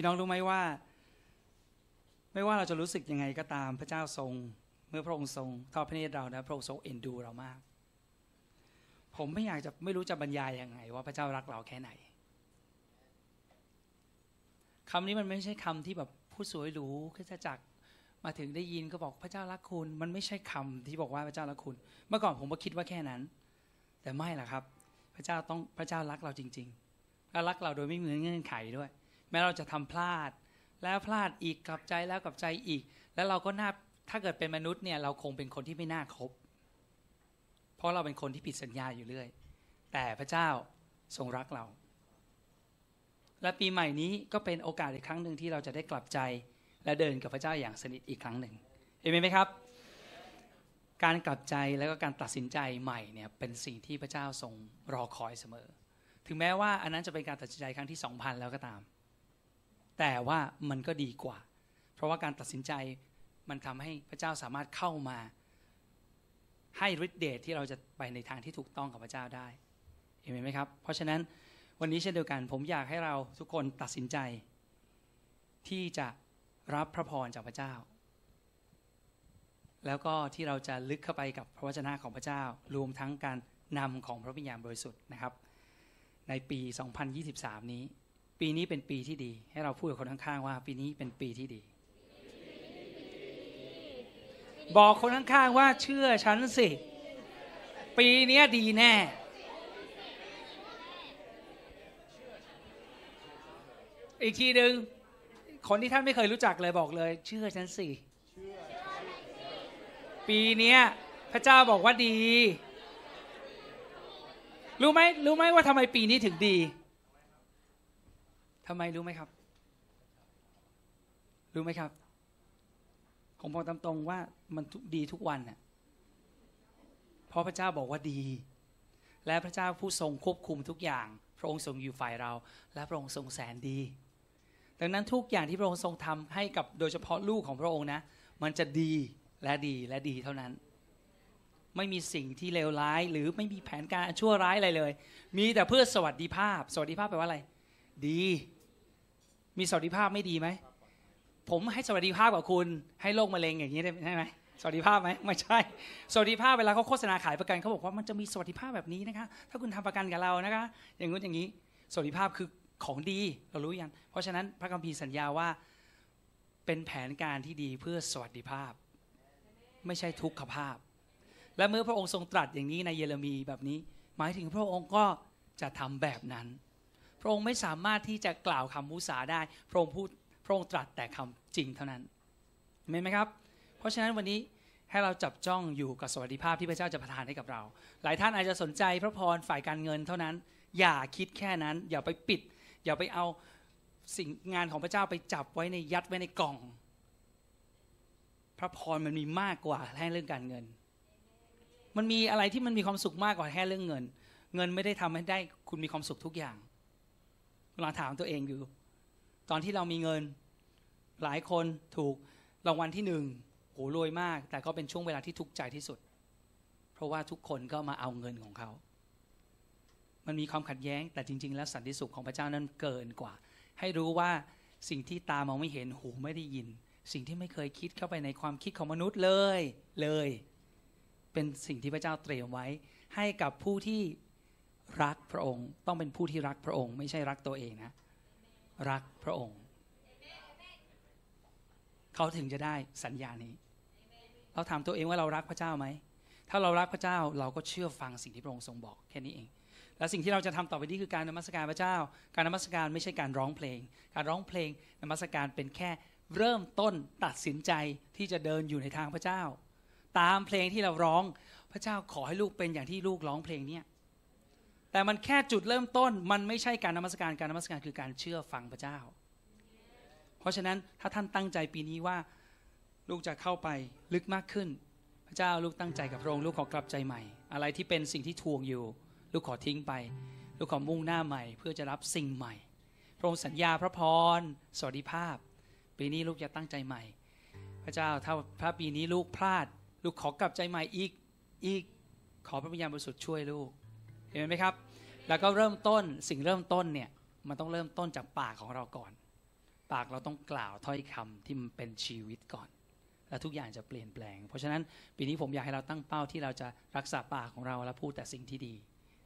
พี่น้องรู้ไหมว่า ไม่ว่าเราจะรู้สึกยังไงก็ตามพระเจ้าทรง เมื่อพระองค์ทรงทอดพระเนตรเรานะพระองค์ทรงเอ็นดูเรามาก ผมไม่อยากจะไม่รู้จะบรรยายยังไง ว่าพระเจ้ารักเราแค่ไหนคำนี้มันไม่ใช่คำที่แบบผู้สวยหรูขึ้นจากมาถึงได้ยินก็บอกพระเจ้ารักคุณ มันไม่ใช่คำที่บอกว่าพระเจ้ารักคุณ เมื่อก่อนผมก็คิดว่าแค่นั้น แต่ไม่ล่ะครับ พระเจ้าต้องพระเจ้ารักเราจริงๆและรักเราโดยไม่มีเงื่อนไขด้วย แม้เราจะทำพลาด แล้วพลาดอีกกลับใจแล้วกลับใจอีก แล้วเราก็น่าถ้าเกิดเป็นมนุษย์เนี่ยเราคงเป็นคนที่ไม่น่าคบ เพราะเราเป็นคนที่ผิดสัญญาอยู่เรื่อย แต่พระเจ้าทรงรักเรา และปีใหม่นี้ก็เป็นโอกาสอีกครั้งหนึ่งที่เราจะได้กลับใจ และเดินกับพระเจ้าอย่างสนิทอีกครั้งหนึ่งเห็นไหมครับ การกลับใจแล้วก็การตัดสินใจใหม่เนี่ยเป็นสิ่งที่พระเจ้าทรงรอคอยเสมอ ถึงแม้ว่าอันนั้นจะเป็นการตัดสินใจครั้งที่สองพันแล้วก็ตาม แต่ว่ามันก็ดีกว่า เพราะว่าการตัดสินใจมันทำให้พระเจ้าสามารถเข้ามา ให้ฤทธิเดชที่เราจะไปในทางที่ถูกต้องกับพระเจ้าได้เห็นไหมครับ เพราะฉะนั้นวันนี้เช่นเดียวกัน ผมอยากให้เราทุกคนตัดสินใจ ที่จะรับพระพรจากพระเจ้า แล้วก็ที่เราจะลึกเข้าไปกับพระวจนะของพระเจ้า รวมทั้งการนำของพระวิญญาณบริสุทธิ์นะครับ ในปี 2023 นี้ ปีนี้เป็นปีที่ดี ให้เราพูดกับคนข้างๆว่า ปีนี้เป็นปีที่ดี บอกคนข้างๆว่าเชื่อฉันสิ ปีนี้ดีแน่ อีกทีหนึ่งคนที่ท่านไม่เคยรู้จักเลยบอกเลย เชื่อฉันสิ ปีนี้พระเจ้าบอกว่าดี รู้ไหมรู้ไหมว่าทำไมปีนี้ถึงดี ทำไมรู้ไหมครับ รู้ไหมครับผมบอกตามตรงว่ามันดีทุกวันน่ะเพราะพระเจ้าบอกว่าดี และพระเจ้าผู้ทรงควบคุมทุกอย่าง พระองค์ทรงอยู่ฝ่ายเรา และพระองค์ทรงแสนดี ดังนั้นทุกอย่างที่พระองค์ทรงทำให้กับโดยเฉพาะลูกของพระองค์นะ มันจะดีและดีและดีเท่านั้น ไม่มีสิ่งที่เลวร้าย หรือไม่มีแผนการชั่วร้ายอะไรเลย มีแต่เพื่อสวัสดิภาพ สวัสดิภาพแปลว่าอะไร ดี มีสวัสดิภาพไม่ดีไหม ผมให้สวัสดิภาพกับคุณ ให้โรคมะเร็งอย่างนี้ได้ไหมสวัสดิภาพไหมไม่ใช่ สวัสดิภาพเวลาเขาโฆษณาขายประกันเขาบอกว่ามันจะมีสวัสดิภาพแบบนี้นะคะ ถ้าคุณทำประกันกับเรานะคะ อย่างงู้นอย่างนี้ สวัสดิภาพคือของดีเรารู้ยัง เพราะฉะนั้นพระคัมภีร์สัญญาว่าเป็นแผนการที่ดีเพื่อสวัสดิภาพ ไม่ใช่ทุกขภาพ และเมื่อพระองค์ทรงตรัสอย่างนี้ในเยเรมีแบบนี้ หมายถึงพระองค์ก็จะทำแบบนั้น พระองค์ไม่สามารถที่จะกล่าวคำมุสาได้ พระองค์พูดพระองค์ตรัสแต่คำจริงเท่านั้นเห็นไหมครับ เพราะฉะนั้นวันนี้ให้เราจับจ้องอยู่กับสวัสดิภาพที่พระเจ้าจะประทานให้กับเรา หลายท่านอาจจะสนใจพระพรฝ่ายการเงินเท่านั้น อย่าคิดแค่นั้น อย่าไปปิด อย่าไปเอาสิ่งงานของพระเจ้าไปจับไว้ในยัดไว้ในกล่อง พระพรมันมีมากกว่าแค่เรื่องการเงิน มันมีอะไรที่มันมีความสุขมากกว่าแค่เรื่องเงิน เงินไม่ได้ทำให้ได้คุณมีความสุขทุกอย่าง ลองถามตัวเองอยู่ ตอนที่เรามีเงิน หลายคนถูกรางวัลที่หนึ่งโหรวยมาก แต่ก็เป็นช่วงเวลาที่ทุกข์ใจที่สุด เพราะว่าทุกคนก็มาเอาเงินของเขา มันมีความขัดแย้ง แต่จริง ๆ แล้วสันติสุขของพระเจ้านั้นเกินกว่า ให้รู้ว่าสิ่งที่ตามองไม่เห็นหูไม่ได้ยิน สิ่งที่ไม่เคยคิดเข้าไปในความคิดของมนุษย์เลยเลย เป็นสิ่งที่พระเจ้าเตรียมไว้ ให้กับผู้ที่ รักพระองค์ ต้องเป็นผู้ที่รักพระองค์ ไม่ใช่รักตัวเองนะ รักพระองค์ เขาถึงจะได้สัญญานี้ เราถามตัวเองว่าเรารักพระเจ้าไหม ถ้าเรารักพระเจ้าเราก็เชื่อฟังสิ่งที่พระองค์ทรงบอกแค่นี้เอง และสิ่งที่เราจะทำต่อไปนี้คือการนมัสการพระเจ้า การนมัสการไม่ใช่การร้องเพลง การร้องเพลงนมัสการเป็นแค่เริ่มต้นตัดสินใจที่จะเดินอยู่ในทางพระเจ้า ตามเพลงที่เราร้องพระเจ้าขอให้ลูกเป็นอย่างที่ลูกร้องเพลงเนี่ย แต่มันแค่จุดเริ่มต้นมันไม่ใช่การนมัสการการนมัสการคือการเชื่อฟังพระเจ้า เพราะฉะนั้นถ้าท่านตั้งใจปีนี้ว่าลูกจะเข้าไปลึกมากขึ้น พระเจ้าลูกตั้งใจกับพระองค์ลูกขอกลับใจใหม่ อะไรที่เป็นสิ่งที่ทวงอยู่ ลูกขอทิ้งไป ลูกขอมุ่งหน้าใหม่ เพื่อจะรับสิ่งใหม่ พระองค์สัญญาพระพรสวัสดิภาพ ปีนี้ลูกจะตั้งใจใหม่ พระเจ้าถ้าพระปีนี้ลูกพลาด ลูกขอกลับใจใหม่อีกอีกขอพระวิญญาณบริสุทธิ์ช่วยลูก เห็นไหมครับ แล้วก็เริ่มต้นสิ่งเริ่มต้นเนี่ยมันต้องเริ่มต้นจากปากของเราก่อน ปากเราต้องกล่าวถ้อยคำที่มันเป็นชีวิตก่อน แล้วทุกอย่างจะเปลี่ยนแปลง เพราะฉะนั้นปีนี้ผมอยากให้เราตั้งเป้าที่เราจะรักษาปากของเราและพูดแต่สิ่งที่ดี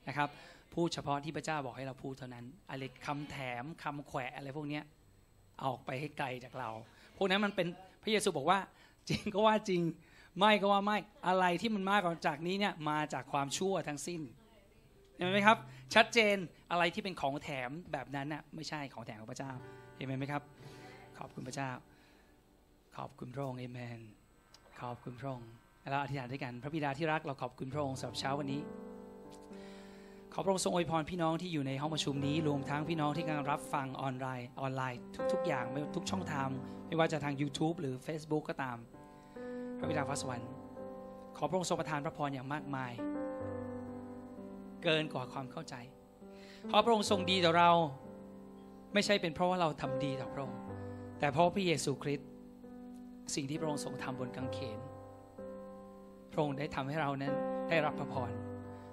นะครับพูดเฉพาะที่พระเจ้าบอกให้เราพูดเท่านั้นอะไรคำแถมคำแขวะอะไรพวกนี้ออกไปให้ไกลจากเรา พวกนั้นมันเป็นพระเยซูบอกว่า จริงก็ว่าจริง ไม่ก็ว่าไม่อะไรที่มันมากกว่าจากนี้เนี่ยมาจากความชั่วทั้งสิ้น เห็นไหมครับ ชัดเจนอะไรที่เป็นของแถมแบบนั้นน่ะไม่ใช่ของแถมของพระเจ้าเห็นไหมครับ ขอบคุณพระเจ้า ขอบคุณพระองค์เอเมน ขอบคุณพระองค์แล้วอธิษฐานด้วยกัน พระบิดาที่รักเราขอบคุณพระองค์สำหรับเช้าวันนี้ ขอพระองค์ทรงอวยพรพี่น้องที่อยู่ในห้องประชุมนี้รวมทั้งพี่น้องที่กำลังรับฟังออนไลน์ออนไลน์ทุก ๆ อย่างไม่ทุกช่องทางไม่ว่าจะทาง YouTube หรือ Facebook ก็ตาม พระบิดาฟ้าสวรรค์ขอพระองค์ทรงประทานพระพรอย่างมากมาย เกินกว่าความเข้าใจ เพราะพระองค์ทรงดีต่อเราไม่ใช่เป็นเพราะว่าเราทำดีต่อพระองค์ แต่เพราะพระเยซูคริสต์สิ่งที่พระองค์ทรงทำบนกางเขน พระองค์ได้ทำให้เรานั้นได้รับพระพร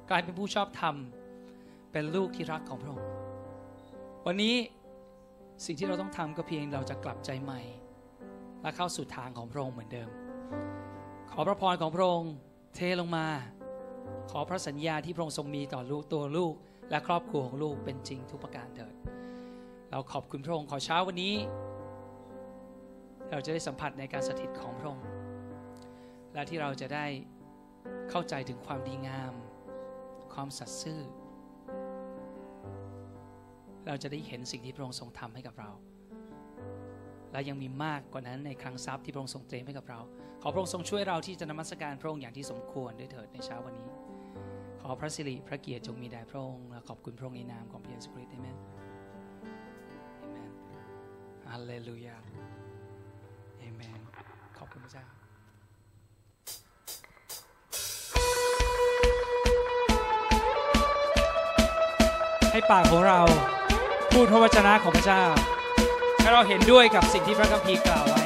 กลายเป็นผู้ชอบธรรมเป็นลูกที่รักของพระองค์ วันนี้สิ่งที่เราต้องทำก็เพียงเราจะกลับใจใหม่ และเข้าสู่ทางของพระองค์เหมือนเดิม ขอพระพรของพระองค์เทลงมา ขอพระสัญญาที่พระองค์ทรงมีต่อลูกตัวลูก และครอบครัวของลูกเป็นจริงทุกประการเถิด เราขอบคุณพระองค์ขอเช้าวันนี้ เราจะได้สัมผัสในการสถิตของพระองค์ และที่เราจะได้เข้าใจถึงความดีงาม ความสัตย์ซื่อ เราจะได้เห็นสิ่งที่พระองค์ทรงทำให้กับเรา และยังมีมากกว่านั้นในคลังทรัพย์ที่พระองค์ทรงเตรียมให้กับเรา ขอพระองค์ทรงช่วยเราที่จะนมัสการพระองค์อย่างที่สมควรด้วยเถิดในเช้าวันนี้ ขอพระสิริพระเกียรติจงมีแด่พระองค์และขอบคุณพระองค์ในนามของพระเยซูคริสต์เอเมนเอเมนฮาเลลูยาเอเมนขอบคุณพระเจ้าให้ปากของเราพูดพระวจนะของพระเจ้า ให้เราเห็นด้วยกับสิ่งที่พระคัมภีร์กล่าวไว้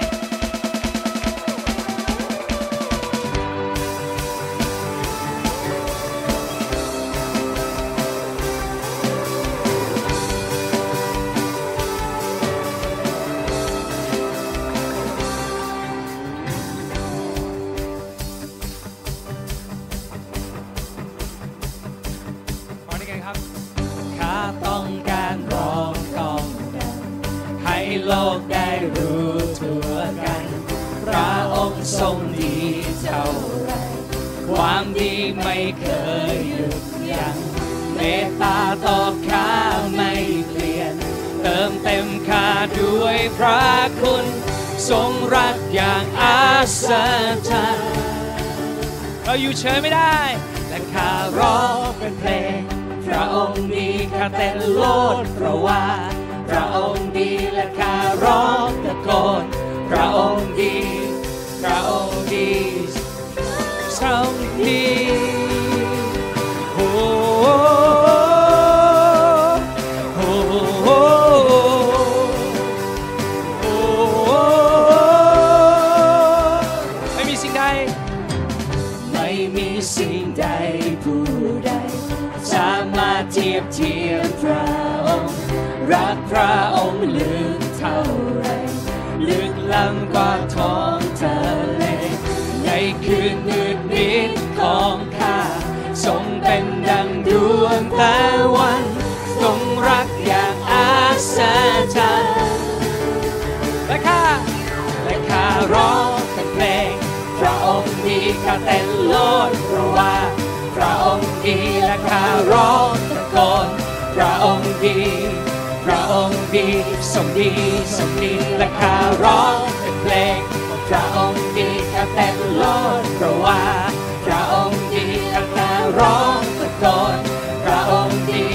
เคยหยุดยัง้งเมตตาต่อข้าไม่เปลี่ยน เติมเต็มข้าด้วยพระคุณ ทรงรักอย่างอาศจรรย์เราอยู่เฉยไม่ได้และข้าร้องเป็นเพลง พระองค์ดีข้าเต้นโลดเพราะว่า พระองค์ดีและข้าร้องตะโกนพระองค์ดี พระองค์ดีทรงดี รักพระองค์ลึกเท่าไรลึกล้ำกว่าท้องทะเลในคืนมืดมิดของข้าทรงเป็นดังดวงตะวันทรงรักอย่างอาศจรรย์และข้าและข้าร้องเป็นเพลงพระองค์ดีข้าเต้นโลดเพราะว่าพระองค์ดีและข้าร้องตะโกนพระองค์ดี พระองค์ดีทรงดีทรงดีและข้าร้องเป็นเพลงพระองค์ดีข้าเต้นโลดเพราะว่า พระองค์ดีและข้าร้องตะโกนพระองค์ดี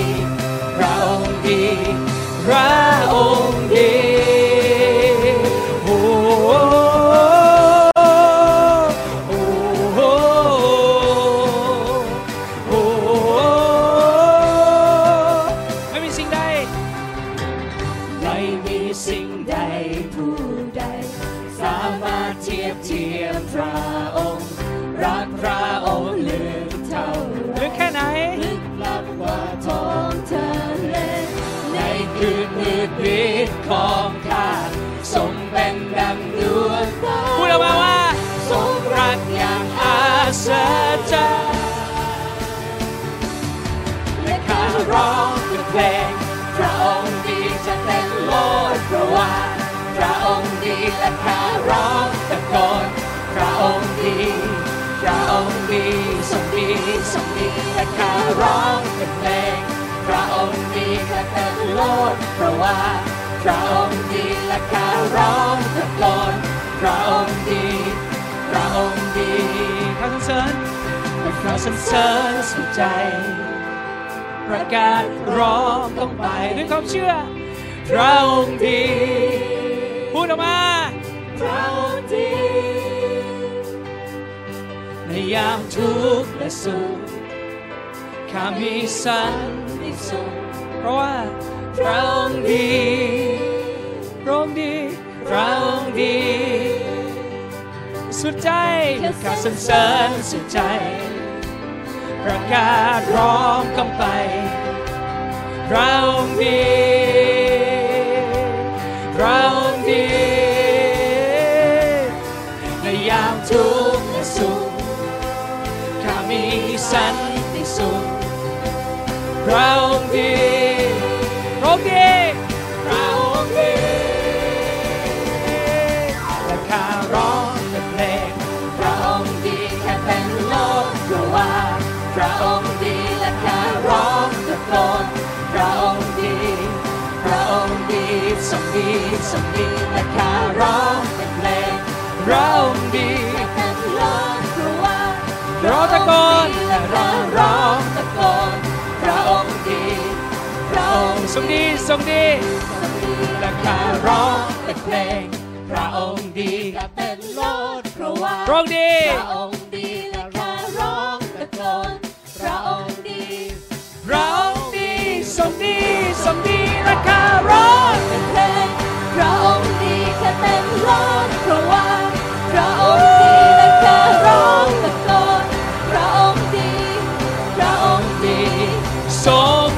พระองค์ดี พระองค์ดี และข้าร้องตะโกนพระองค์ดีพระองค์ดีทรงดีทรงดีและข้าร้องเป็นเพลงพระองค์ดีและเต็มโลดเพราะว่าพระองค์ดีและข้าร้องตะโกนพระองค์ดีพระองค์ดีข้าสรรเสริญข้าสรรเสริญสุดใจประกาศร้องต้องไปด้วยความเชื่อพระองค์ดีามทุกข์และสุขข้ามีสันติสุขเพราะว่าพระองค์ดีพระองค์ดีพระองค์ดีสุดใจข้าสรรเสริญสุดใจ ประกาศร้องกำไปพระองค์ดี สันติสุขพระองค์ดีพระองค์ดีพระองค์ดีและข้าร้องเป็นเพลงพระองค์ดีแค่เป็นโลกเพราะว่าพระองค์ดีและข้าร้องตะโกนพระองค์ดีพระองค์ดีทรงดีทรงดีและข้าร้องเป็นเพลงพระองค์ดี ร้องตะโกนและร้องร้องตะโกนพระองค์ดีพระองค์ทรงดีทรงดีและข้าร้องเป็นเพลงพระองค์ดีและเป็นโลดเพราะว่าพระองค์ดีพระองค์ดีและข้าร้องตะโกนพระองค์ดีพระองค์ดีทรงดีทรงดีและข้าร้องเป็นเพลงพระองค์ดีแค่เป็นโลดเพราะว่าพระองค์ดีและข้าร้องตะโกน ทรง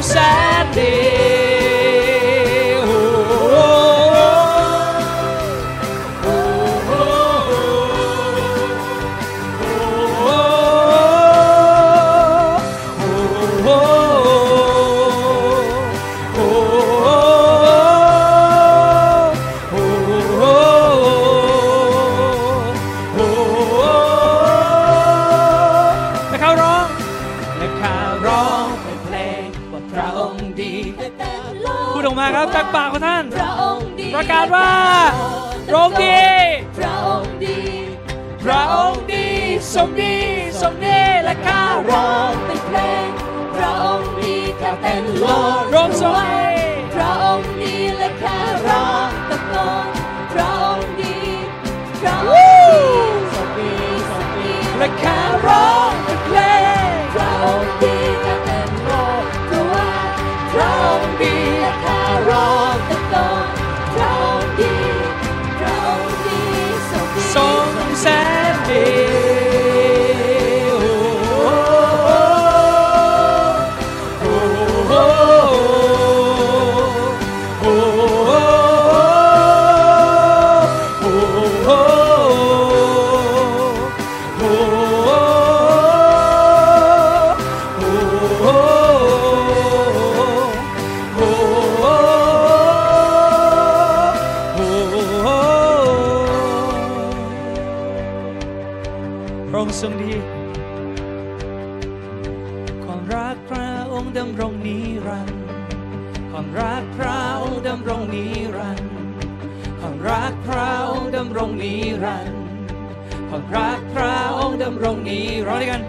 ร้องด้วยกัน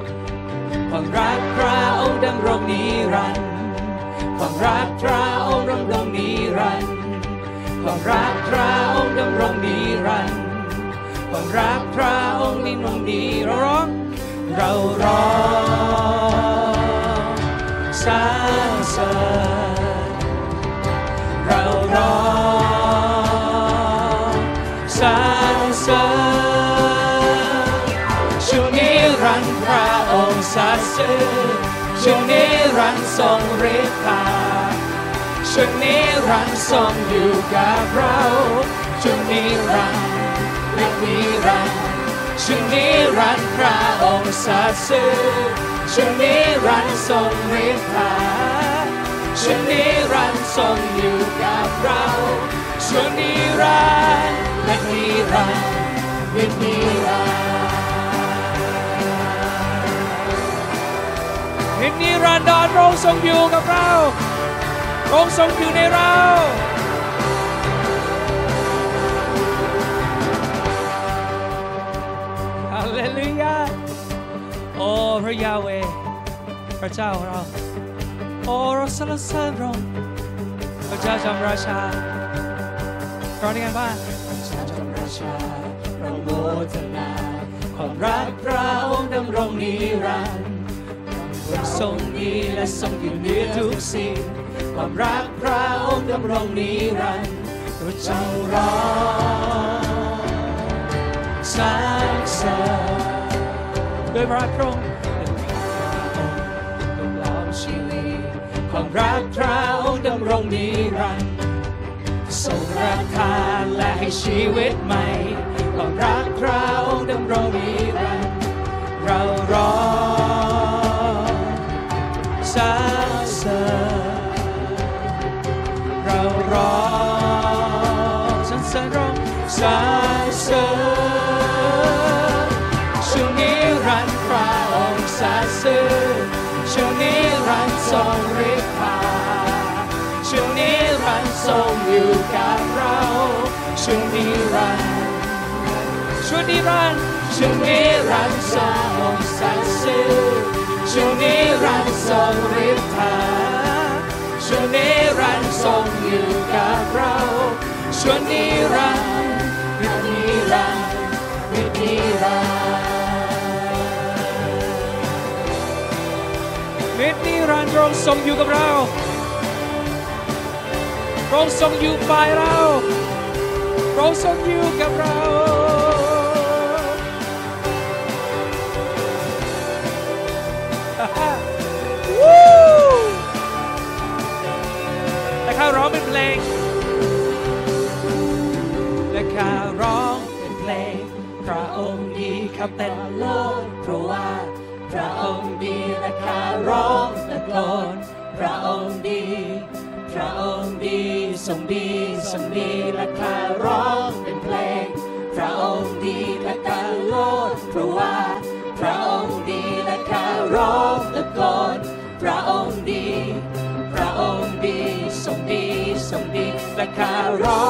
ความรักพระองค์ดำรงนิรันดร์ความรักพระองค์ดำรงนิรันดร์ความรักพระองค์ดำรงนิรันดร์ความรักพระองค์ดำรงนิเราร้องเราร้องสรรเสริญเราร้อง สื่อช่วงนี้รันทรงฤทธาช่วงนี้รันทรงอยู่กับเราช่วงนี้รันและนิรันช่วงนี้รันพระองค์สัตย์ซื่อช่วงนี้รันทรงฤทธาช่วงนี้รันทรงอยู่กับเราช่วงนี้รันและนิรันดร์ชั่วนิรัน ดร์วินิรันดร์พระองค์ทรงอยู่กับเราพระองค์ทรงอยู่ในเราฮาเลลูยาโอ้พระยาห์เวห์พระเจ้าของเราโอ้เราสรรเสริญพระองค์พระเจ้าจอมราชาร้องด้วยกันว่าพระเจ้าจอมราชาเราโมทนาความรักพระองค์ดำรงนิรันดร์ ทรงดีและทรงอยู่เหนือทุกสิ่ง ความรักพระองค์ดำรงนิรันดร์พระเจ้าร้องสรรเสริญด้วยพระพรองค์ดำรงชีวิตความรักพระองค์ดำรงนิรันดร์ทรงประทานและให้ชีวิตใหม่ ความรักพระองค์ดำรงนิรันดร์ ชั่วนิรันดร์ชั่วนิรันดร์ทรงสรรเสริญชั่วนิรันดร์ทรงฤทธาชั่วนิรันดร์ทรงอยู่กับเราชั่วนิรันดร์นิรันดร์ชั่วนิรันดร์วนิรันดร์พระองค์ทรงอยู่กับเราพระองค์ทรงอยู่ฝ่ายเราพระองค์ทรงอยู่กับเรา และข้าร้องเป็นเพลง และข้าร้องเป็นเพลง พระองค์ดีข้าเต้นโลดเพราะว่า พระองค์ดีและข้าร้องตะโกนพระองค์ดีพระองค์ดีทรงดีทรงดีและข้าร้องเป็นเพลง พระองค์ดีและข้าโลดเพราะว่า พระองค์ดีและข้าร้องตะโกนพระองค์ดี ค์ดีทรงดีทรงดีและข้าร้อ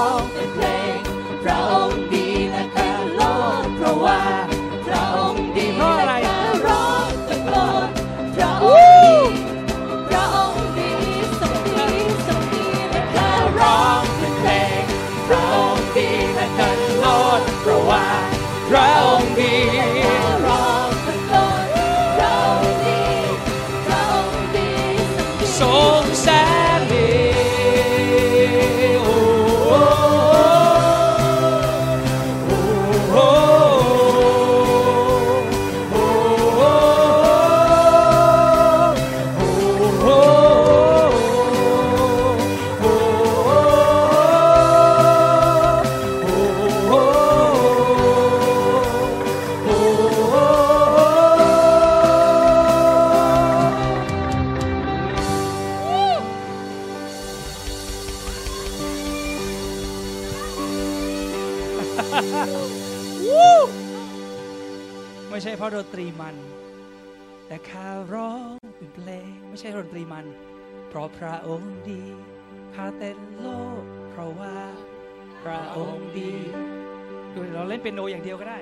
เป็นโนอย่างเดียวก็ได้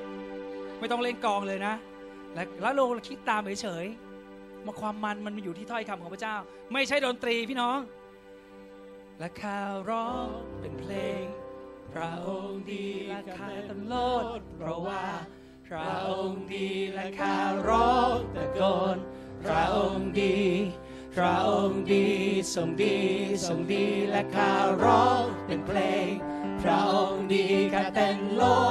ไม่ต้องเล่นกองเลยนะ และแล้วเราคิดตามเฉยๆมาความมันมันอยู่ที่ถ้อยคำของพระเจ้า ไม่ใช่ดนตรีพี่น้อง และข้าร้องเป็นเพลง พระองค์ดีและข้าตโลดเพราะว่า พระองค์ดีและข้าร้องตะโกนพระองค์ดี พระองค์ดีทรงดีทรงดีและข้าร้องเป็นเพลง พระองค์ดีข้าเต้นโลด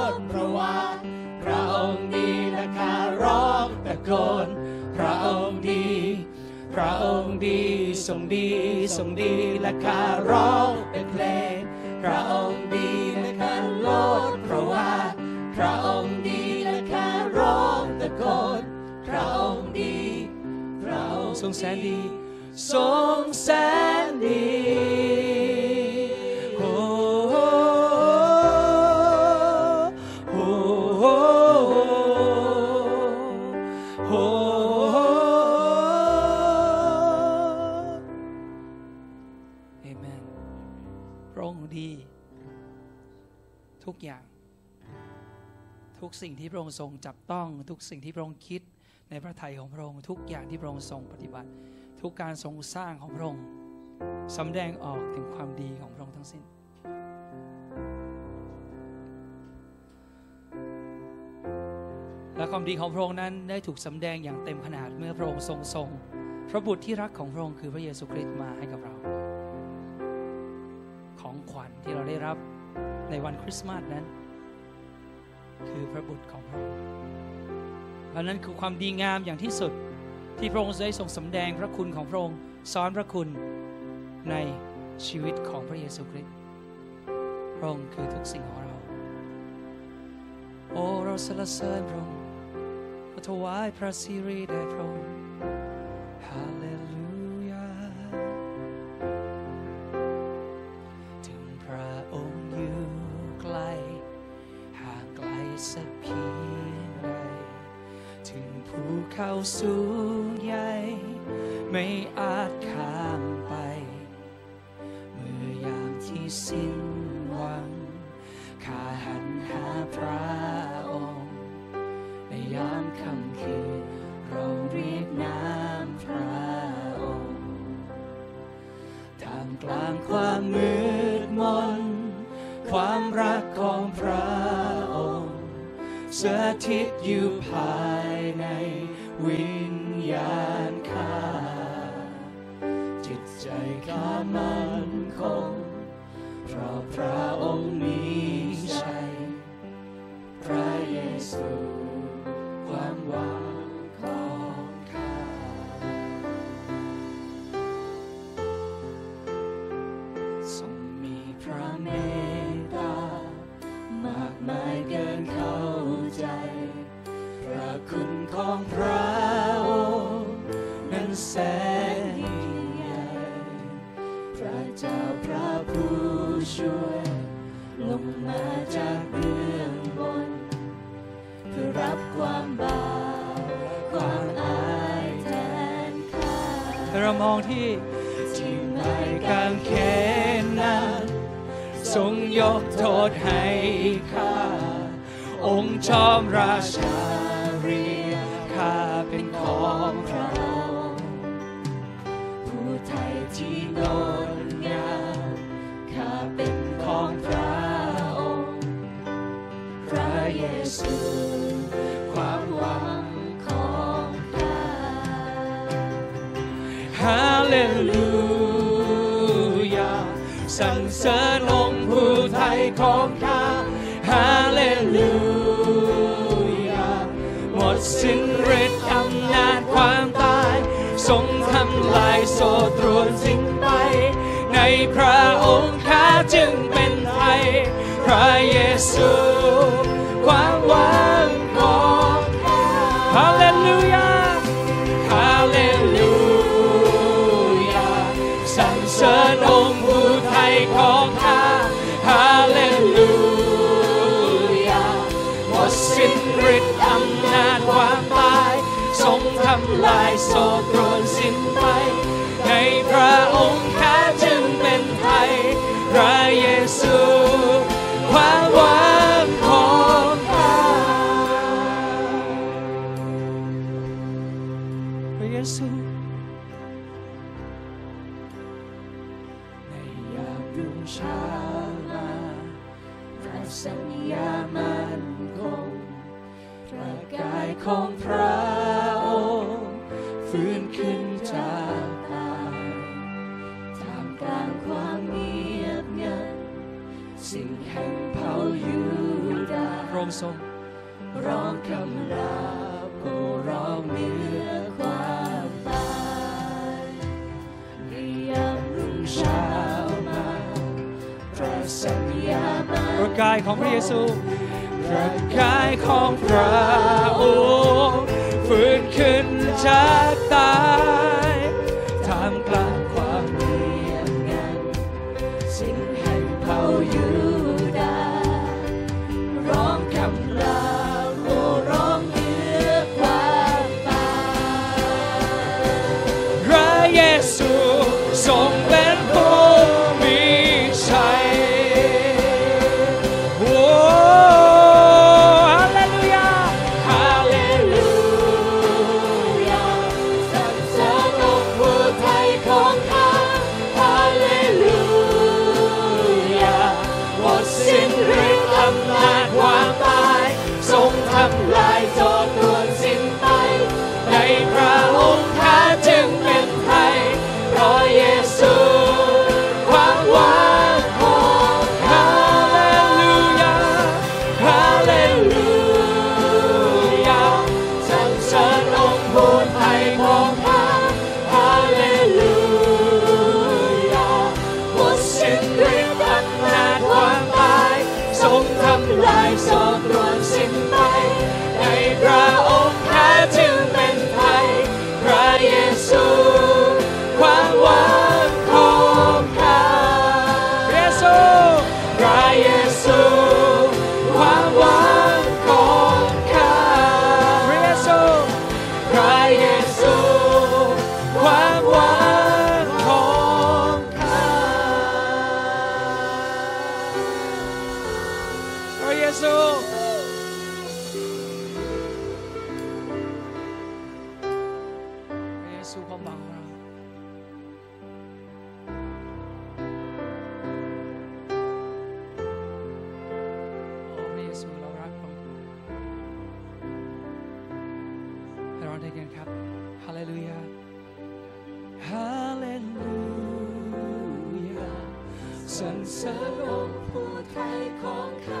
ดีทรงดีทรงดีและข้าร้องเป็นเพลง พระองค์ดีและข้าโลดเพราะว่า พระองค์ดีและข้าร้องตะโกนพระองค์ดีพระองค์ทรงแสนดี ทรงแสนดี กสิ่งที่พระองค์ทรงจับต้อง ทุกสิ่งที่พระองค์คิดในพระทัยของพระองค์ทุกอย่างที่พระองค์ทรงปฏิบัติ ทุกการทรงสร้างของพระองค์สำแดงออกถึงความดีของพระองค์ทั้งสิ้น และความดีของพระองค์นั้นได้ถูกสำแดงอย่างเต็มขนาดเมื่อพระองค์ทรงส่งพระบุตรที่รักของพระองค์คือพระเยซูคริสต์มาให้กับเรา ของขวัญที่เราได้รับในวันคริสต์มาสนั้น คือพระบุตรของพระองค์เพราะนั้นคือความดีงามอย่างที่สุดที่พระองค์ได้ทรงสำแดงพระคุณของพระองค์ซ้อนพระคุณในชีวิตของพระเยซูคริสต์พระองค์คือทุกสิ่งของเรา โอ้เราสรรเสริญพระองค์ถวายพระสิริแด่พระองค์ เขาสูงใหญ่ไม่อาจข้าม ลูยาสรรเสริญองค์ผู้ไทยของข้าฮาเลลูยาหมดสิ้นฤทธิ์อำนาจความตายทรงทำลายโซตรวนสิ้นไป ในพระองค์ข้าจึงเป็นไทยพระเยซูำลายโซ่ตรวนสิ้นไป ในพระองค์ข้าจึงเป็นไทยพระเยซูความหวังายของพระเยซูพระกายของพระองค์ฟื้นขึ้นจาก Hallelujah. Hallelujah. สรรเสริญองค์ผู้ไทยของข้า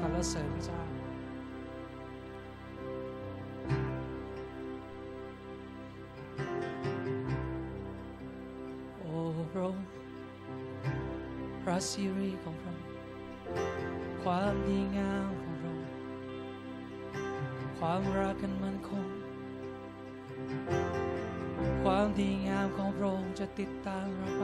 สรรเสริญพระเจ้าโอ้ระองพระสิริของพระองค์ความดีงามของพระองค์ความรักกันมันคง ความดีงามของพระองค์จะติดตามเราไป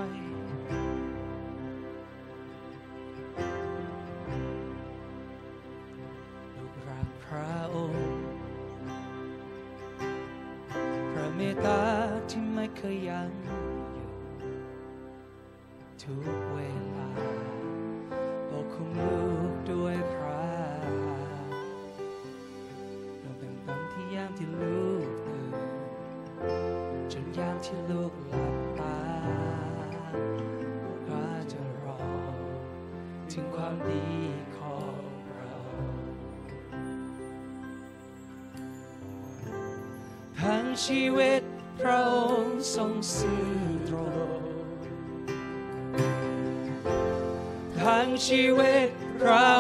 ชีวิตพระองค์ทรงซื่อตรงทั้งชีวิตเรา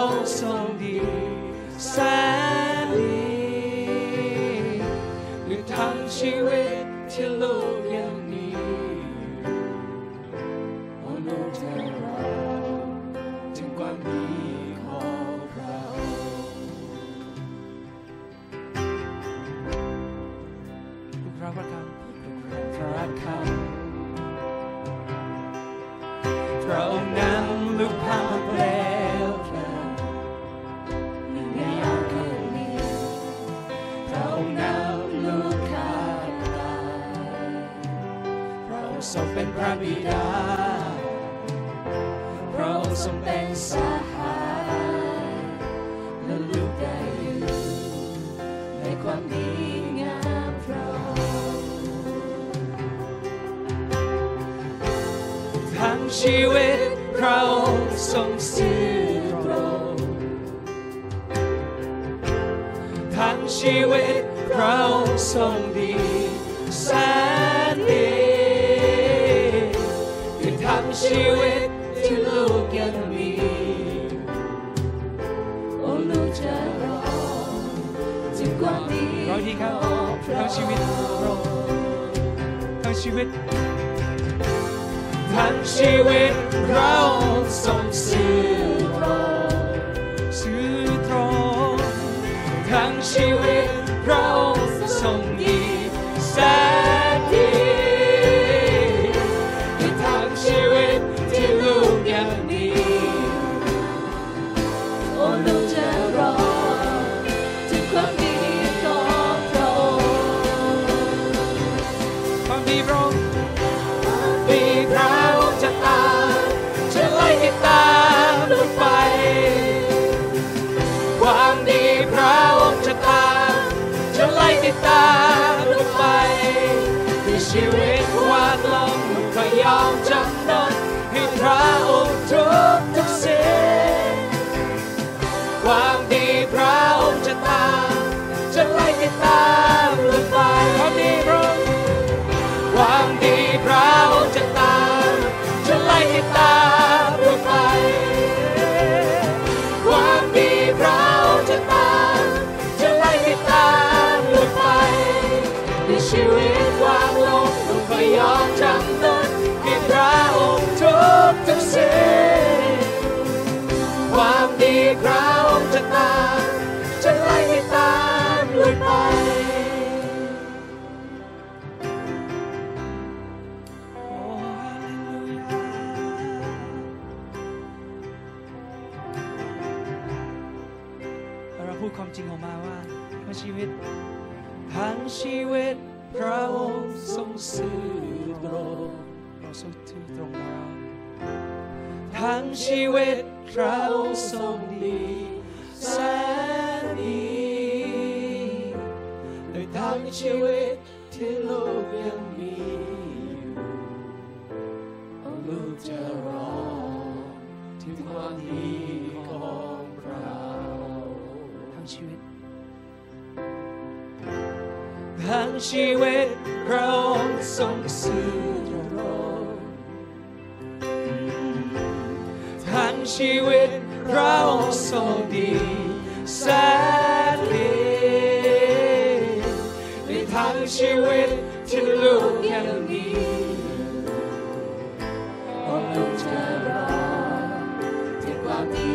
ระบิดา พระองค์ทรงเป็นสหายและลูกได้อยู่ในความดีงามพระองค์ทั้งชีวิตพระองค์ทรงสื่อตรงทั้งชีวิตพระองค์ทรงดี ชีวิตของพระองค์ทั้งชีวิตทั้งชีวิตเราทรงสื่อ ชีวิตพระองค์ทรงสื่อตรงเราทรงถืตรงเราทั้งชีวิตพระองค์ทรงดีแสนดีโดยทั้งชีวิตที่ลูกยังมีอยู่ลูกจะรอที่ความนี้ ทั้งชีวิตพระองค์ทรงสื่อตรงทั้งชีวิตพระองค์ทรงดีแสนดีในทั้งชีวิตที่ลูกยังมีองค์จะรอที่ความดี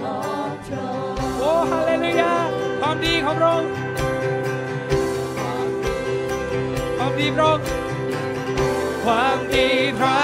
ของพระองค์โอ้ฮาเลลูยาความดีของพระองค์ ดีพระคความดีพระ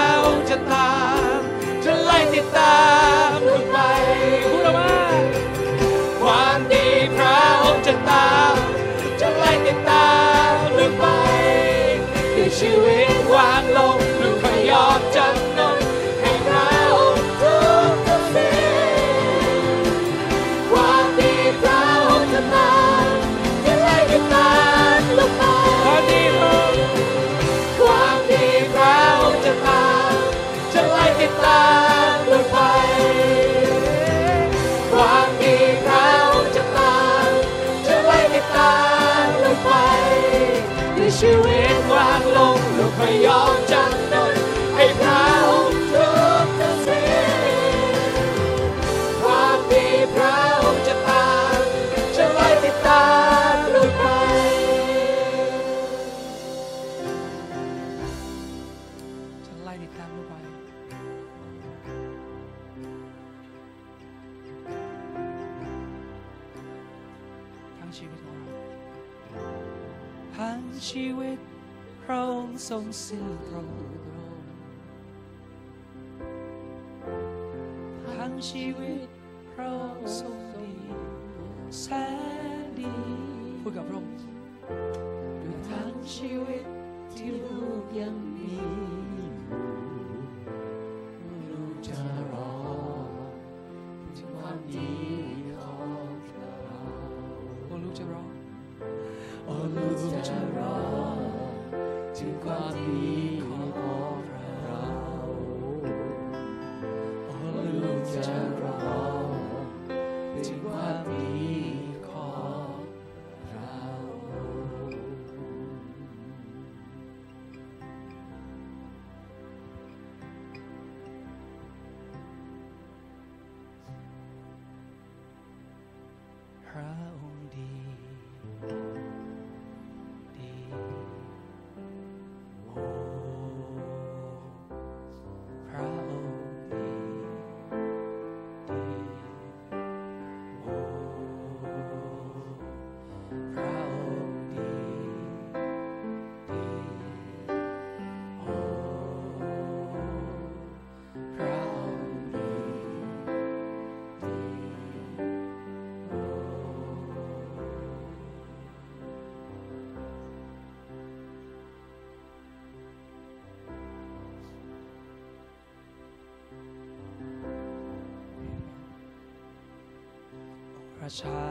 ระชา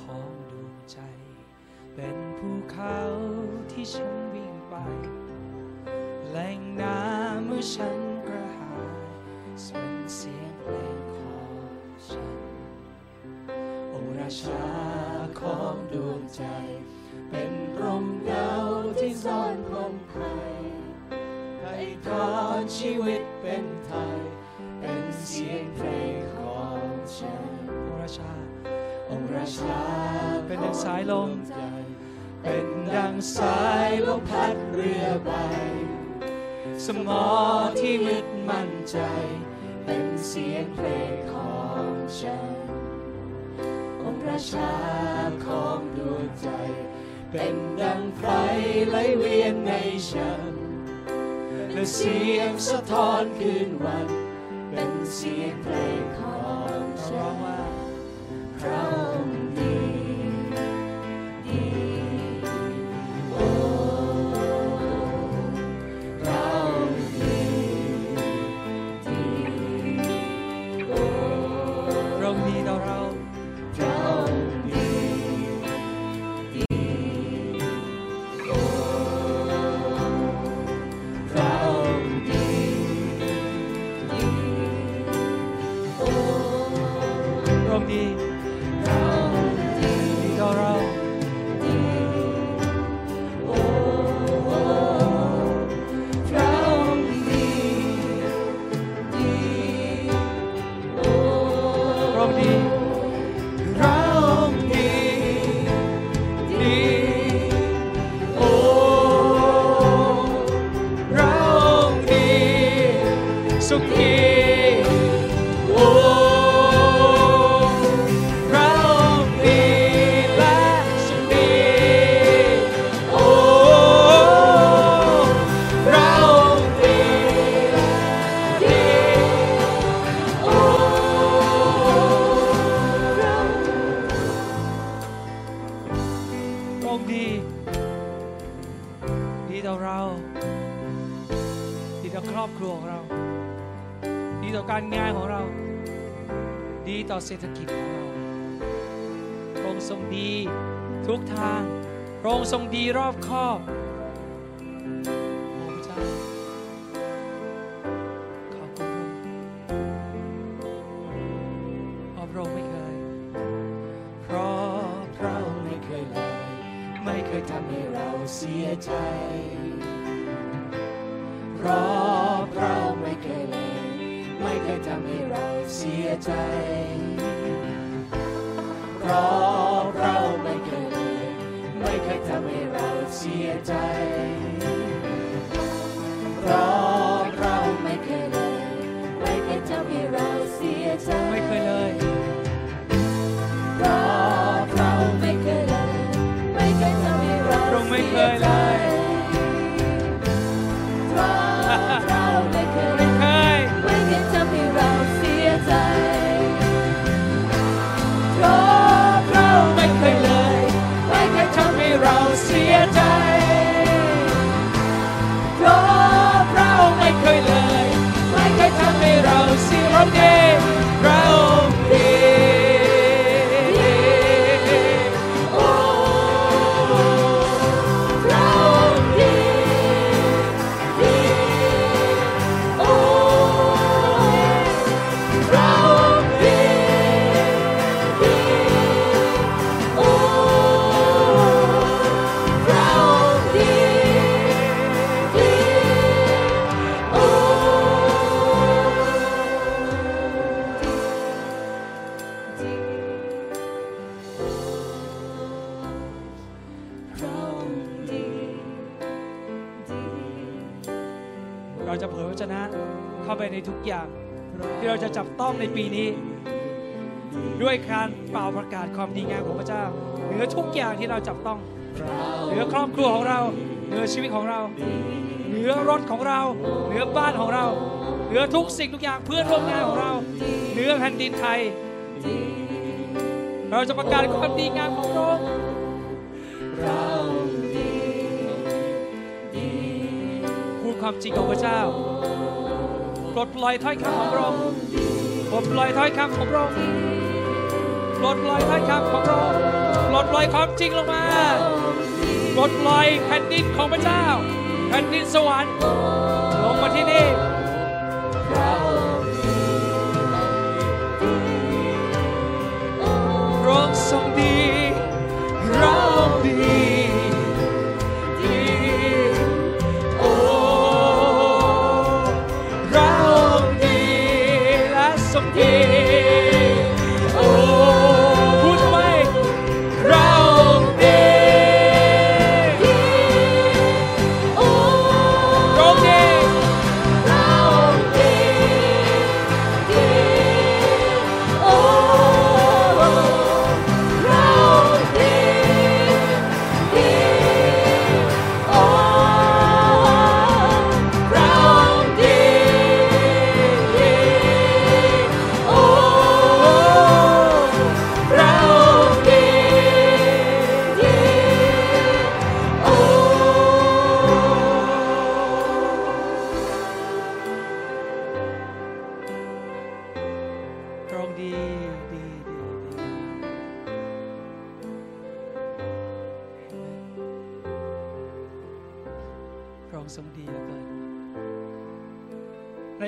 ของดวงใจ เป็นภูเขาที่ฉันวิ่งไป แหล่งน้ำเมื่อฉันกระหายส่วนเสียงเพลงของฉันโอราชาของดวงใจ เป็นร่มเงาที่ซ่อนลมภัยให้ทอนชีวิตเป็นไทย โอราชาเป็นดังสายลม เป็นดังสายลมพัดเรือใบ สมอที่ยึดมั่นใจ เป็นเสียงเพลงของฉัน องค์ราชาของดวงใจ เป็นดังไฟไหลเวียนในฉันและเสียงสะท้อนคืนวัน เป็นเสียงเพลงของฉัน ว่ ทรงดี ทุกทาง พระองค์ทรงดีรอบคอบ เราจะเผยพระชนะเข้าไปในทุกอย่าง ที่เราจะจับต้องในปีนี้ ด้วยการเป่าประกาศความดีงามของพระเจ้าเหนือทุกอย่างที่เราจับต้องเหนือครอบครัวของเราเหนือชีวิตของเราเหนือรถของเราเหนือบ้านของเราเหนือทุกสิ่งทุกอย่างเพื่อนร่วมงานของเราเหนือแผ่นดินไทย เราจะประกาศความดีงามของพระองค์ ความจริงของพระเจ้าปลดปล่อยถ้อยคำของพระองค์ปลดปล่อยถ้อยคำของพระองค์ปลดปล่อยถ้อยคำของพระองค์ปลดปล่อยความจริงลงมาปลดปล่อยแผ่นดินของพระเจ้า แผ่นดินสวรรค์ลงมาที่นี่พระองค์ทรงดีเราดีดี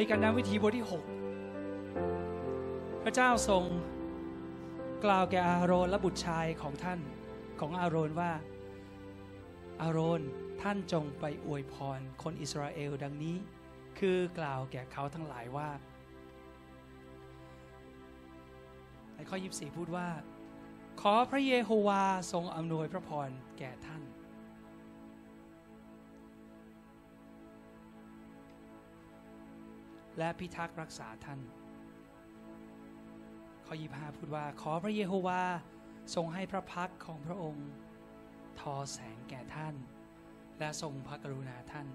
ในการนำวิธีบทที่ 6 พระเจ้าทรงกล่าวแก่อาโรนและบุตรชายของท่านของอาโรนว่า อาโรนท่านจงไปอวยพรคนอิสราเอลดังนี้ คือกล่าวแก่เขาทั้งหลายว่าในข้อ 24 พูดว่า ขอพระเยโฮวาทรงอำนวยพระพรแก่ท่าน และพิทักษ์รักษาท่าน ข้อ25พูดว่าขอพระเยโฮวาทรงให้พระพักของพระองค์ ทอแสงแก่ท่าน และทรงพระกรุณาท่าน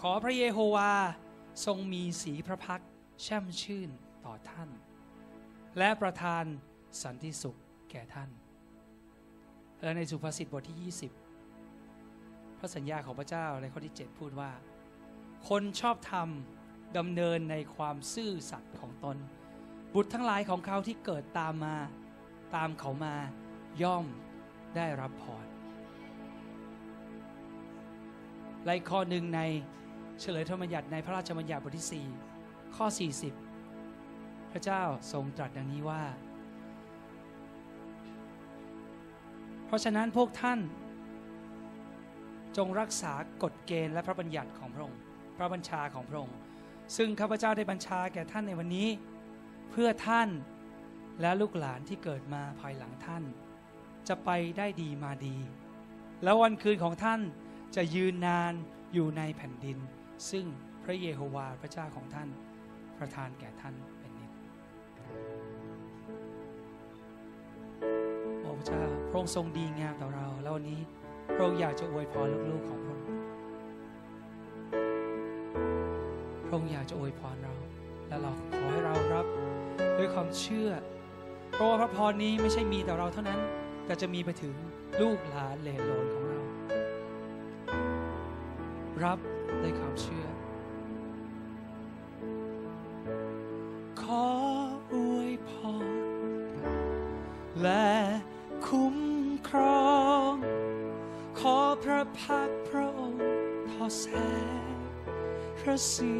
ขอพระเยโฮวาทรงมีสีพระพักแช่มชื่นต่อท่าน และประทานสันติสุขแก่ท่าน และในสุภาษิตบทที่ 20 พระสัญญาของพระเจ้าในข้อที่ 7 พูดว่า คนชอบธรรม ดำเนินในความซื่อสัตย์ของตน บุตรทั้งหลายของเขาที่เกิดตามมาตามเขามาย่อมได้รับพรและอีกข้อหนึ่งในเฉลยธรรมบัญญัติในพระราชบัญญัติบทที่ 4 ข้อ 40 พระเจ้าทรงตรัสดังนี้ว่า เพราะฉะนั้นพวกท่านจงรักษากฎเกณฑ์และพระบัญญัติของพระองค์ พระบัญชาของพระองค์ ซึ่งข้าพเจ้าได้บัญชาแก่ท่านในวันนี้ เพื่อท่านและลูกหลานที่เกิดมาภายหลังท่าน จะไปได้ดีมาดี แล้ววันคืนของท่านจะยืนนานอยู่ในแผ่นดิน ซึ่งพระเยโฮวาห์พระเจ้าของท่านประทานแก่ท่านเป็นนิจโอ้พระเจ้าพระองค์ทรงดีงามต่อเรา แล้ววันนี้พระองค์อยากจะอวยพรลูกๆของ ระองค์พระองค์อยากจะอวยพรเรา และเราขอให้เรารับด้วยความเชื่อ เพราะว่าพระพรนี้ไม่ใช่มีแต่เราเท่านั้น แต่จะมีไปถึงลูกหลานเหลนโหลนของเรา รับด้วยความเชื่อ ขออวยพรและคุ้มครอง ขอพระพักพระองค์ทอแสงพระสิ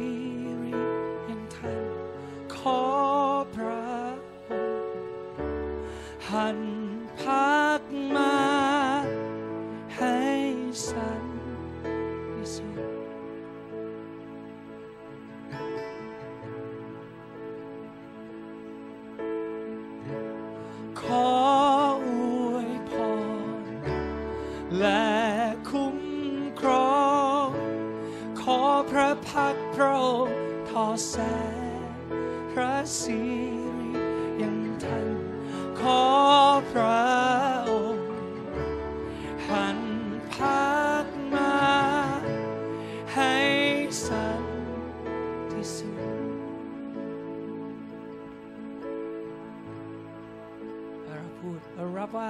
รารับว่า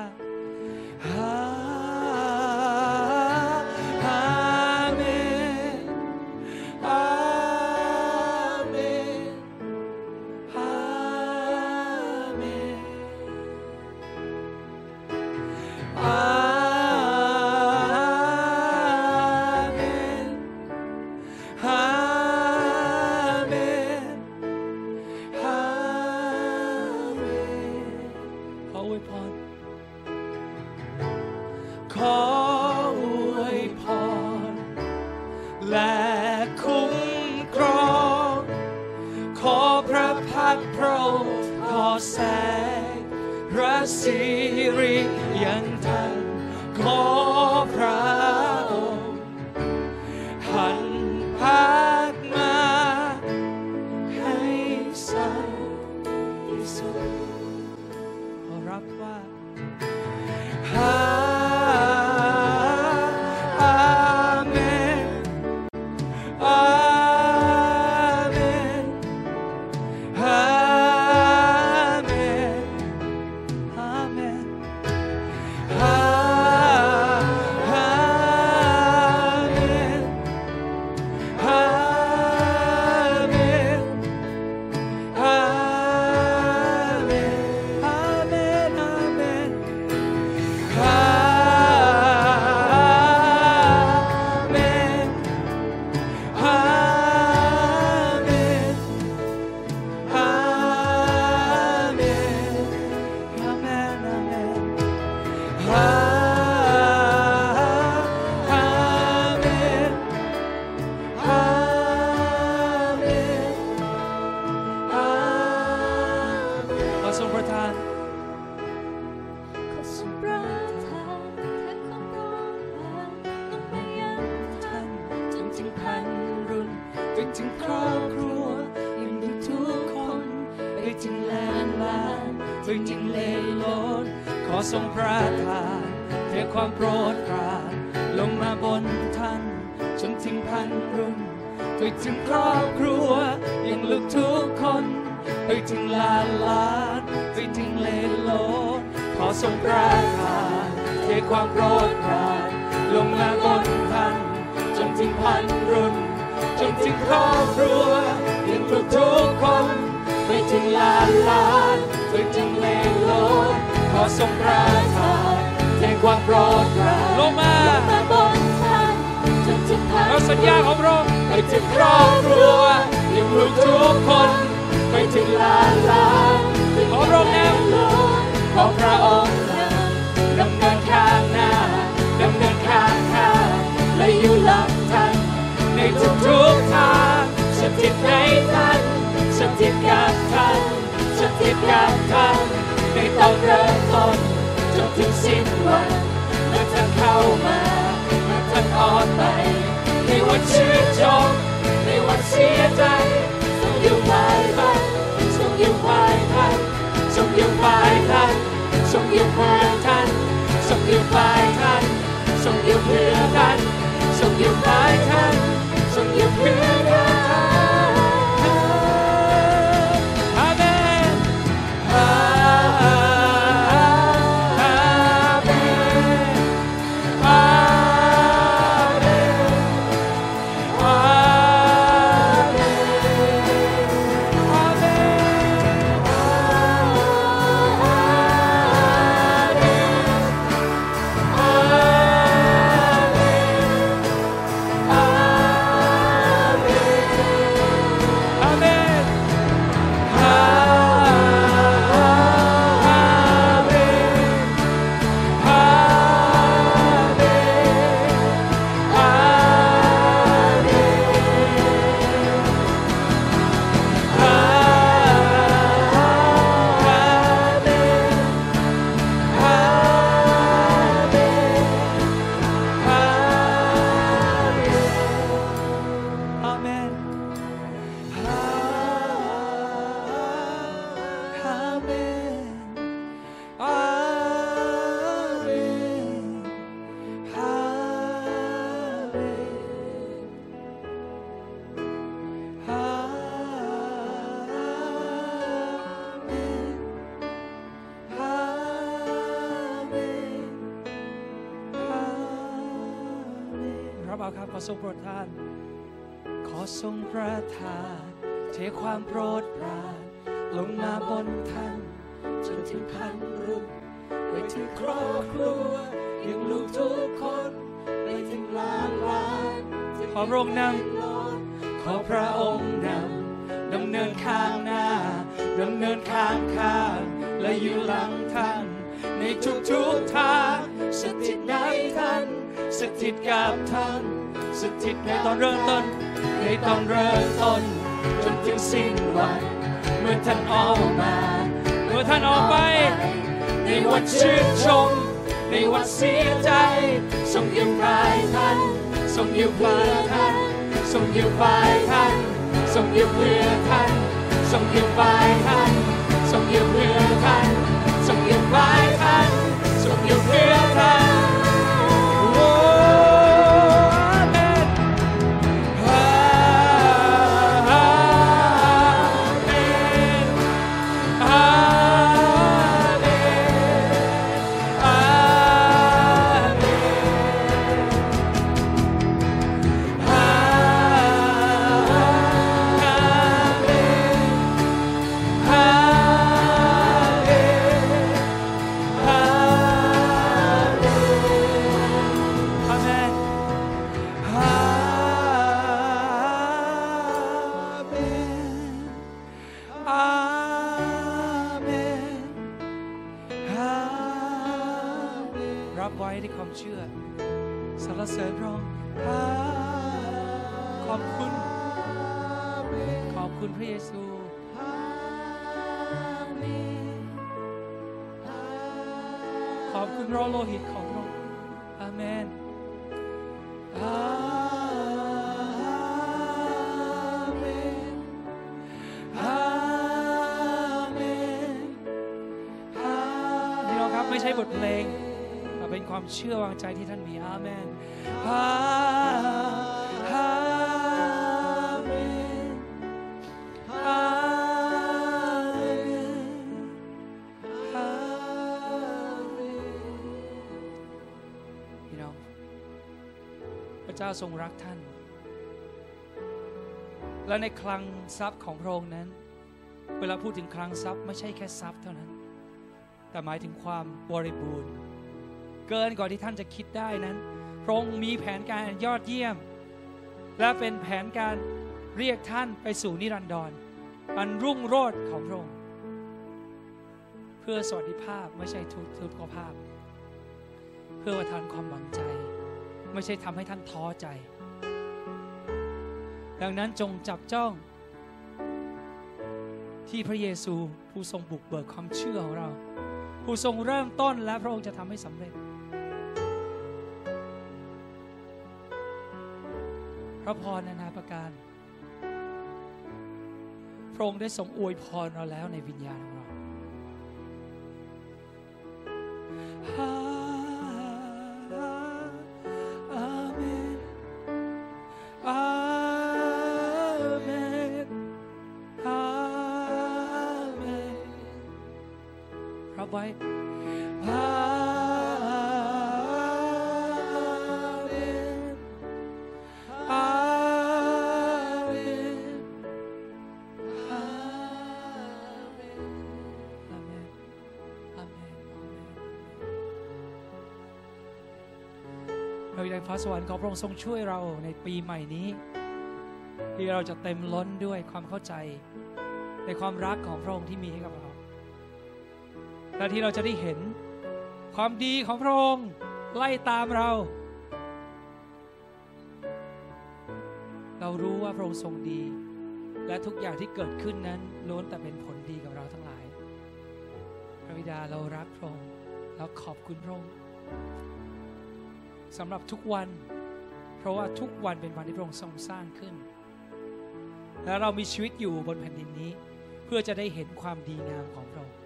อาอา อยู่ฝ่ายท่านทรงอยู่เพื่อกันทรงอยู่ฝ่ายท่าน ขอพระองค์นำขอพระองค์นำดำเนินข้างหน้าดำเนินข้างข้างและอยู่หลังท่าน ในทุกทุกทางสถิตในท่านสถิตกับท่านสถิตในตอนเริ่มต้น ในตอนเริ่มต้น จนถึงสิ้นวันเมื่อท่านออกมาเมื่อท่านออกไป ในวันชื่นชม ในวันเสียใจทรงยิ้มรายท่าน ทรงอยู่เพื่อท่านทรงอยู่ภายท่านทรงอยู่เพื่อท่านทรงอยู่ภายท่านทรงอยู่เพื่อท่านทรงอยู่ภาย ใช่บทเพลงแต่เป็นความเชื่อวางใจที่ท่านมีอาเมนอาอาเมนอาเมนอาเมนพี่น้องพระเจ้าทรงรักท่าน และในคลังทรัพย์ของพระองค์นั้น เวลาพูดถึงคลังทรัพย์ไม่ใช่แค่ทรัพย์เท่านั้น แต่หมายถึงความบริบูรณ์ เกินกว่าที่ท่านจะคิดได้นั้น พระองค์มีแผนการยอดเยี่ยม และเป็นแผนการเรียกท่านไปสู่นิรันดรอันรุ่งโรจน์ของพระองค์ เพื่อสวัสดิภาพไม่ใช่ทุกทุกขภาพ เพื่อประทานความหวังใจ ไม่ใช่ทำให้ท่านท้อใจ ดังนั้นจงจับจ้องที่พระเยซูผู้ทรงบุกเบิกความเชื่อของเรา ผู้ทรงเริ่มต้นและพระองค์จะทำให้สำเร็จ พระพรนานาประการ พระองค์ได้ทรงอวยพรเราแล้วในวิญญาณของเรา เราอยากฟ้าสวรรค์ขอพระองค์ทรงช่วยเราในปีใหม่นี้ ที่เราจะเต็มล้นด้วยความเข้าใจ ในความรักของพระองค์ที่มีให้กับเราและที่เราจะได้เห็นความดีของพระองค์ไล่ตามเรา เรารู้ว่าพระองค์ทรงดี และทุกอย่างที่เกิดขึ้นนั้นล้วนแต่เป็นผลดีกับเราทั้งหลาย พระบิดาเรารักพระองค์เราขอบคุณพระองค์ สำหรับทุกวัน เพราะว่าทุกวันเป็นวันที่พระองค์ทรงสร้างขึ้น และเรามีชีวิตอยู่บนแผ่นดินนี้ เพื่อจะได้เห็นความดีงามของพระองค์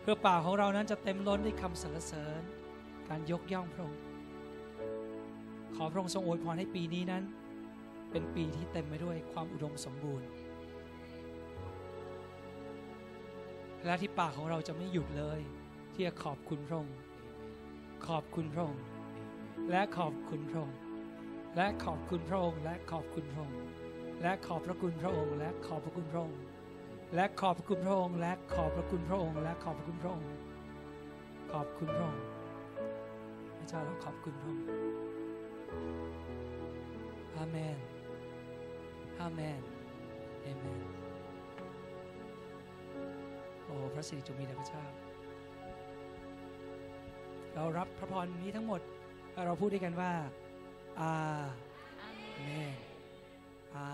เพื่อปากของเรานั้นจะเต็มล้นด้วยคำสรรเสริญ การยกย่องพระองค์ขอพระองค์ทรงอวยพรให้ปีนี้นั้น เป็นปีที่เต็มไปด้วยความอุดมสมบูรณ์ และที่ปากของเราจะไม่หยุดเลย ที่จะขอบคุณพระองค์ขอบคุณพระองค์ และขอบคุณพระองค์และขอบคุณพระองค์และขอบคุณพระองค์และขอบพระคุณพระองค์และขอบพระคุณพระองค์และขอบพระคุณพระองค์และขอบพระคุณพระองค์และขอบพระคุณพระองค์ขอบคุณพระองค์พระเจ้าเราขอบคุณพระองค์อาเมนอาเมนเอเมนโอ้พระสิริจงมีแด่พระเจ้าเรารับพระพรนี้ทั้งหมด เราพูดด้วยกันว่าอาเมนอา